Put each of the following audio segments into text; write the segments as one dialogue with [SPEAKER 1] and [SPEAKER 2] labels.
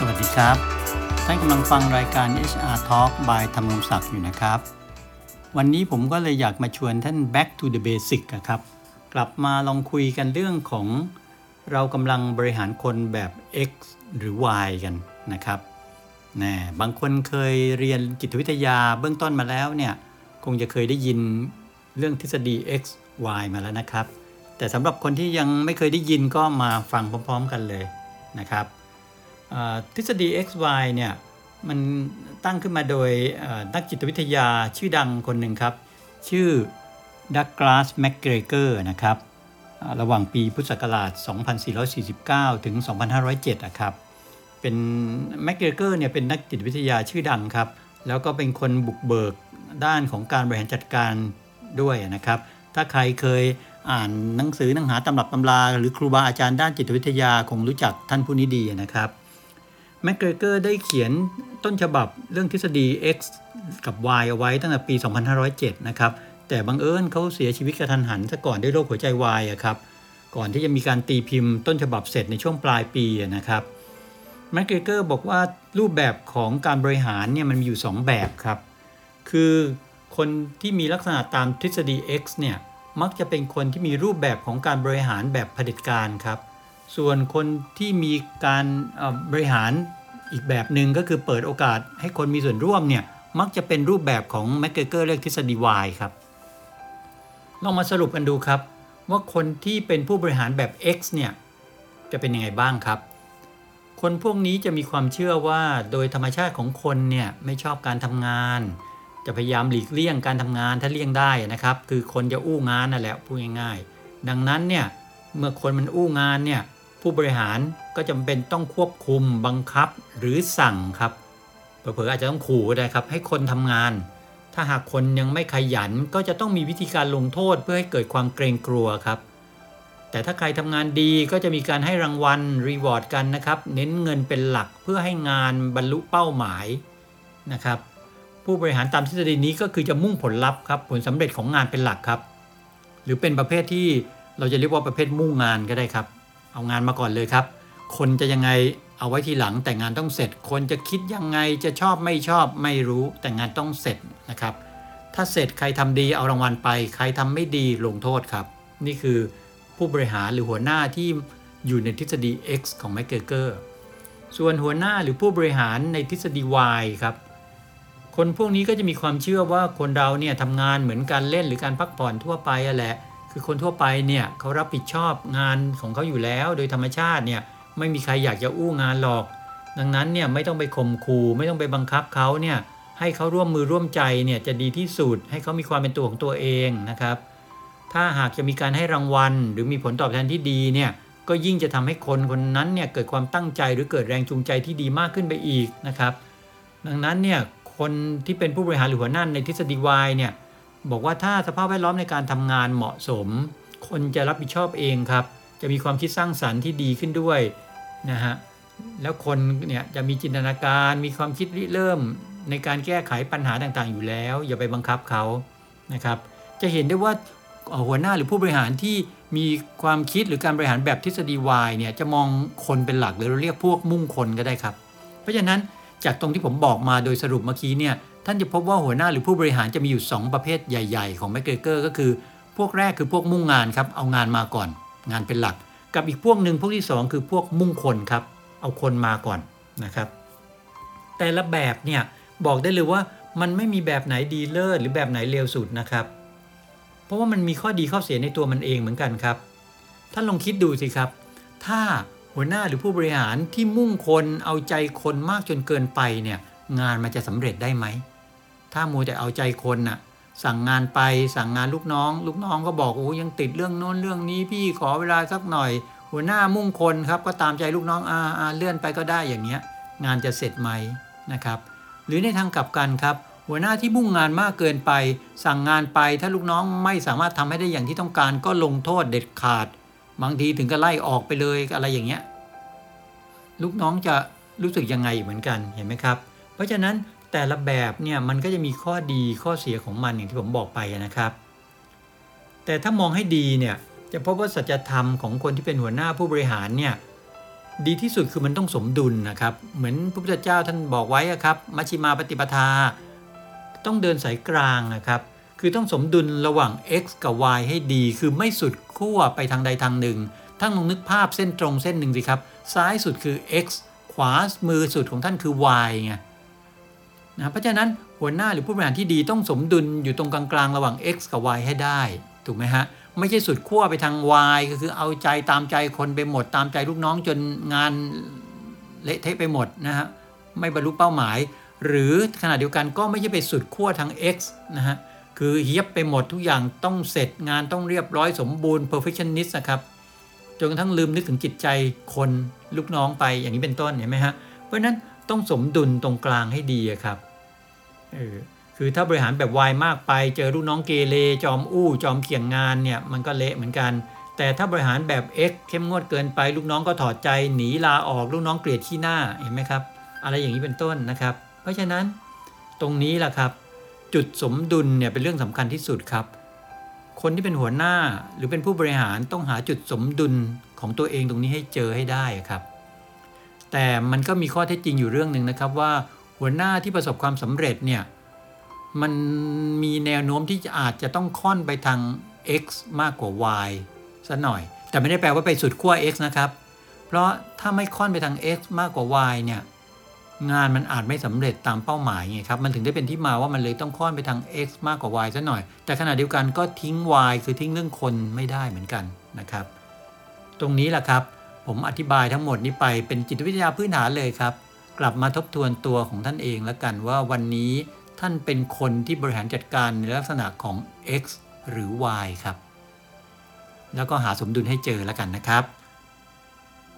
[SPEAKER 1] สวัสดีครับ ท่านกำลังฟังรายการ HR Talk by ธรรมรงศักดิ์อยู่นะครับ วันนี้ผมก็เลยอยากมาชวนท่าน back to the basic อะครับ กลับมาลองคุยกันเรื่องของ เรากำลังบริหารคนแบบ X หรือ Y กันนะครับแน่บางคนเคยเรียนจิตวิทยาเบื้องต้นมาแล้วเนี่ย คงจะเคยได้ยินเรื่องทฤษฎี X Y มาแล้วนะครับ แต่สำหรับคนที่ยังไม่เคยได้ยินก็มาฟังพร้อม ๆ กันเลยนะครับ ทฤษฎี XY เนี่ยมันตั้งขึ้นมาโดยนักจิตวิทยาชื่อดังคนหนึ่งครับ ชื่อดักกลาสแมกเกรเกอร์นะครับระหว่างปีพุทธศักราช 2449 ถึง 2507อะครับเป็นแมกเกรเกอร์เนี่ยเป็นนักจิตวิทยาชื่อดังครับ แล้วก็เป็นคนบุกเบิกด้านของการบริหารจัดการด้วยนะครับ ถ้าใครเคยอ่านหนังสือหนังหาตำรับตำรา หรือครูบาอาจารย์ด้านจิตวิทยาคงรู้จักท่านผู้นี้ดีนะครับ แมกเกรเกอร์ได้เขียนต้นฉบับเรื่องทฤษฎี X กับ Y เอาไว้ตั้งแต่ปี 2507 นะครับ แต่บังเอิญเขาเสียชีวิตกระทันหันซะก่อนด้วยโรคหัวใจวายอะครับ ก่อนที่จะมีการตีพิมพ์ต้นฉบับเสร็จในช่วงปลายปีนะครับแมกเกรเกอร์บอกว่ารูปแบบของการบริหารเนี่ยมันมีอยู่ 2 แบบครับ คือคนที่มีลักษณะตามทฤษฎี X เนี่ยมักจะเป็นคนที่มีรูปแบบของการบริหารแบบเผด็จการครับ ส่วนคนที่มีการบริหารอีกแบบหนึ่งก็คือเปิดโอกาสให้คนมีส่วนร่วมเนี่ยมักจะเป็นรูปแบบของแมกเกอร์เรียกทฤษฎี Y ครับ ลองมาสรุปกันดูครับ ว่าคนที่เป็นผู้บริหารแบบ X เนี่ยจะเป็นยังไงบ้างครับ คนพวกนี้จะมีความเชื่อว่าโดยธรรมชาติของคนเนี่ยไม่ชอบการทำงาน จะพยายามหลีกเลี่ยงการทำงานถ้าเลี่ยงได้นะครับ คือคนจะอู้งานนั่นแหละพูดง่ายๆ ดังนั้นเนี่ยเมื่อคนมันอู้งานเนี่ย ผู้บริหารก็จำเป็นต้องควบคุมบังคับหรือสั่งครับเผลอๆอาจจะต้องขู่ก็ได้ครับ ให้คนทำงาน ถ้าหากคนยังไม่ขยันก็จะต้องมีวิธีการลงโทษเพื่อให้เกิดความเกรงกลัวครับ แต่ถ้าใครทำงานดีก็จะมีการให้รางวัลรีวอร์ดกันนะครับ เน้นเงินเป็นหลักเพื่อให้งานบรรลุเป้าหมายนะครับผู้บริหารตามทฤษฎีนี้ก็คือจะมุ่งผลลัพธ์ครับผลสำเร็จของงานเป็นหลักครับ หรือเป็นประเภทที่เราจะเรียกว่าประเภทมุ่งงานก็ได้ครับ เอางานมาก่อนเลยครับ คนจะยังไงเอาไว้ทีหลังแต่งานต้องเสร็จ คนจะคิดยังไงจะชอบไม่ชอบไม่รู้แต่งานต้องเสร็จนะครับ ถ้าเสร็จใครทำดีเอารางวัลไป ใครทำไม่ดีลงโทษครับ นี่คือผู้บริหารหรือหัวหน้าที่อยู่ในทฤษฎี X ของแม c เกอร์เกอร์ส่วนหัวหน้าหรือผู้บริหารในทฤษฎี Y ครับ คนพวกนี้ก็จะมีความเชื่อว่าคนเราเนี่ยทำงานเหมือนการเล่นหรือการพักผ่อนทั่วไปอะแหละ คือคนทั่วไปเนี่ยเขารับผิดชอบงานของเขาอยู่แล้ว โดยธรรมชาติเนี่ยไม่มีใครอยากจะอู้งานหรอก ดังนั้นเนี่ยไม่ต้องไปข่มขู่ไม่ต้องไปบังคับเขาเนี่ยให้เขาร่วมมือร่วมใจเนี่ยจะดีที่สุดให้เขามีความเป็นตัวของตัวเองนะครับ ถ้าหากจะมีการให้รางวัล หรือมีผลตอบแทนที่ดีเนี่ยก็ยิ่งจะทำให้คนคนนั้นเนี่ยเกิดความตั้งใจหรือเกิดแรงจูงใจที่ดีมากขึ้นไปอีกนะครับ ดังนั้นเนี่ยคนที่เป็นผู้บริหารหรือหัวหน้าในทฤษฎี Y เนี่ย บอกว่าถ้าสภาพแวดล้อมในการทำงานเหมาะสม คนจะรับผิดชอบเองครับ จะมีความคิดสร้างสรรค์ที่ดีขึ้นด้วยนะฮะแล้วคนเนี่ยจะมีจินตนาการมีความคิดริเริ่มในการแก้ไขปัญหาต่างๆ อยู่แล้ว อย่าไปบังคับเขานะครับ จะเห็นได้ว่าหัวหน้าหรือผู้บริหารที่มีความคิดหรือการบริหารแบบทฤษฎี Y เนี่ยจะมองคนเป็นหลักหรือเราเรียกพวกมุ่งคนก็ได้ครับ เพราะฉะนั้น จากตรงที่ผมบอกมาโดยสรุปเมื่อกี้เนี่ยท่านจะพบว่าหัวหน้าหรือผู้บริหารจะมีอยู่ 2 ประเภทใหญ่ ๆ ของแม c เกรเกอร์ก็คือ พวกแรกคือพวกมุ่งงานครับเอางานมาก่อน งานเป็นหลัก กับอีกพวกหนึ่งพวกที่ 2 คือพวกมุ่งคนครับเอาคนมาก่อนนะครับแต่ละแบบเนี่ยบอกได้เลยว่ามันไม่มีแบบไหนดีเลิศหรือแบบไหนเลวสุดนะครับ เพราะว่ามันมีข้อดีข้อเสียในตัวมันเองเหมือนกันครับท่านลองคิดดูสิครับ ถ้า หัวหน้าหรือผู้บริหารที่มุ่งคนเอาใจคนมากจนเกินไปเนี่ยงานมันจะสำเร็จได้ไหม ถ้ามัวแต่เอาใจคนน่ะสั่งงานไปสั่งงานลูกน้อง ลูกน้องก็บอกโอ้ยังติดเรื่องโน้นเรื่องนี้พี่ขอเวลาสักหน่อย หัวหน้ามุ่งคนครับก็ตามใจลูกน้องอาอาเลื่อนไปก็ได้อย่างเงี้ยงานจะเสร็จไหมนะครับหรือในทางกลับกันครับ หัวหน้าที่มุ่งงานมากเกินไป สั่งงานไปถ้าลูกน้องไม่สามารถทำให้ได้อย่างที่ต้องการก็ลงโทษเด็ดขาด บางทีถึงก็ไล่ออกไปเลยอะไรอย่างเงี้ยลูกน้องจะรู้สึกยังไงเหมือนกันเห็นไหมครับ เพราะฉะนั้นแต่ละแบบเนี่ยมันก็จะมีข้อดีข้อเสียของมันอย่างที่ผมบอกไปนะครับ แต่ถ้ามองให้ดีเนี่ยจะพบว่าสัจธรรมของคนที่เป็นหัวหน้าผู้บริหารเนี่ยดีที่สุดคือมันต้องสมดุลนะครับ เหมือนพระพุทธเจ้าท่านบอกไว้ครับมัชฌิมาปฏิปทา ต้องเดินสายกลางนะครับ คือต้องสมดุลระหว่าง x กับ y ให้ดี คือไม่สุดขั้วไปทางใดทางหนึ่ง ท่านลองนึกภาพเส้นตรงเส้นหนึ่งสิครับ ซ้ายสุดคือ x ขวามือสุดของท่านคือ y ไงนะเพราะฉะนั้นหัวหน้าหรือผู้บริหารที่ดีต้องสมดุลอยู่ตรงกลางๆระหว่าง x กับ y ให้ได้ ถูกไหมฮะ ไม่ใช่สุดขั้วไปทาง y ก็คือเอาใจตามใจคนไปหมด ตามใจลูกน้องจนงานเละเทะไปหมดนะฮะ ไม่บรรลุเป้าหมาย หรือขณะเดียวกันก็ไม่ใช่ไปสุดขั้วทาง x นะฮะ คือเฮียบไปหมดทุกอย่างต้องเสร็จงานต้องเรียบร้อยสมบูรณ์ perfectionist นะครับจนกระทั่งลืมนึกถึงจิตใจคนลูกน้องไปอย่างนี้เป็นต้นเห็นไหมฮะเพราะฉะนั้นต้องสมดุลตรงกลางให้ดีครับเออคือถ้าบริหารแบบวายมากไป เจอลูกน้องเกเรจอมอู้จอมเขี่ยงงานเนี่ยมันก็เละเหมือนกัน แต่ถ้าบริหารแบบ X เข้มงวดเกินไป ลูกน้องก็ถอดใจหนีลาออกลูกน้องเกลียดขี้หน้าเห็นไหมครับ อะไรอย่างนี้เป็นต้นนะครับ เพราะฉะนั้นตรงนี้แหละครับ จุดสมดุลเนี่ยเป็นเรื่องสำคัญที่สุดครับ คนที่เป็นหัวหน้าหรือเป็นผู้บริหารต้องหาจุดสมดุลของตัวเองตรงนี้ให้เจอให้ได้ครับ แต่มันก็มีข้อเท็จจริงอยู่เรื่องหนึ่งนะครับว่าหัวหน้าที่ประสบความสำเร็จเนี่ยมันมีแนวโน้มที่จะอาจจะต้องค่อนไปทาง x มากกว่า y ซะหน่อย แต่ไม่ได้แปลว่าไปสุดขั้ว x นะครับ เพราะถ้าไม่ค่อนไปทาง x มากกว่า y เนี่ย งานมันอาจไม่สำเร็จตามเป้าหมายไงครับ มันถึงได้เป็นที่มาว่ามันเลยต้องค่อนไปทาง x มากกว่า y ซะหน่อย แต่ขณะเดียวกันก็ทิ้ง y คือทิ้งเรื่องคนไม่ได้เหมือนกันนะครับ ตรงนี้แหละครับ ผมอธิบายทั้งหมดนี้ไปเป็นจิตวิทยาพื้นฐานเลยครับ กลับมาทบทวนตัวของท่านเองแล้วกันว่าวันนี้ท่านเป็นคนที่บริหารจัดการในลักษณะของ x หรือ y ครับ แล้วก็หาสมดุลให้เจอแล้วกันนะครับ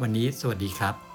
[SPEAKER 1] วันนี้สวัสดีครับ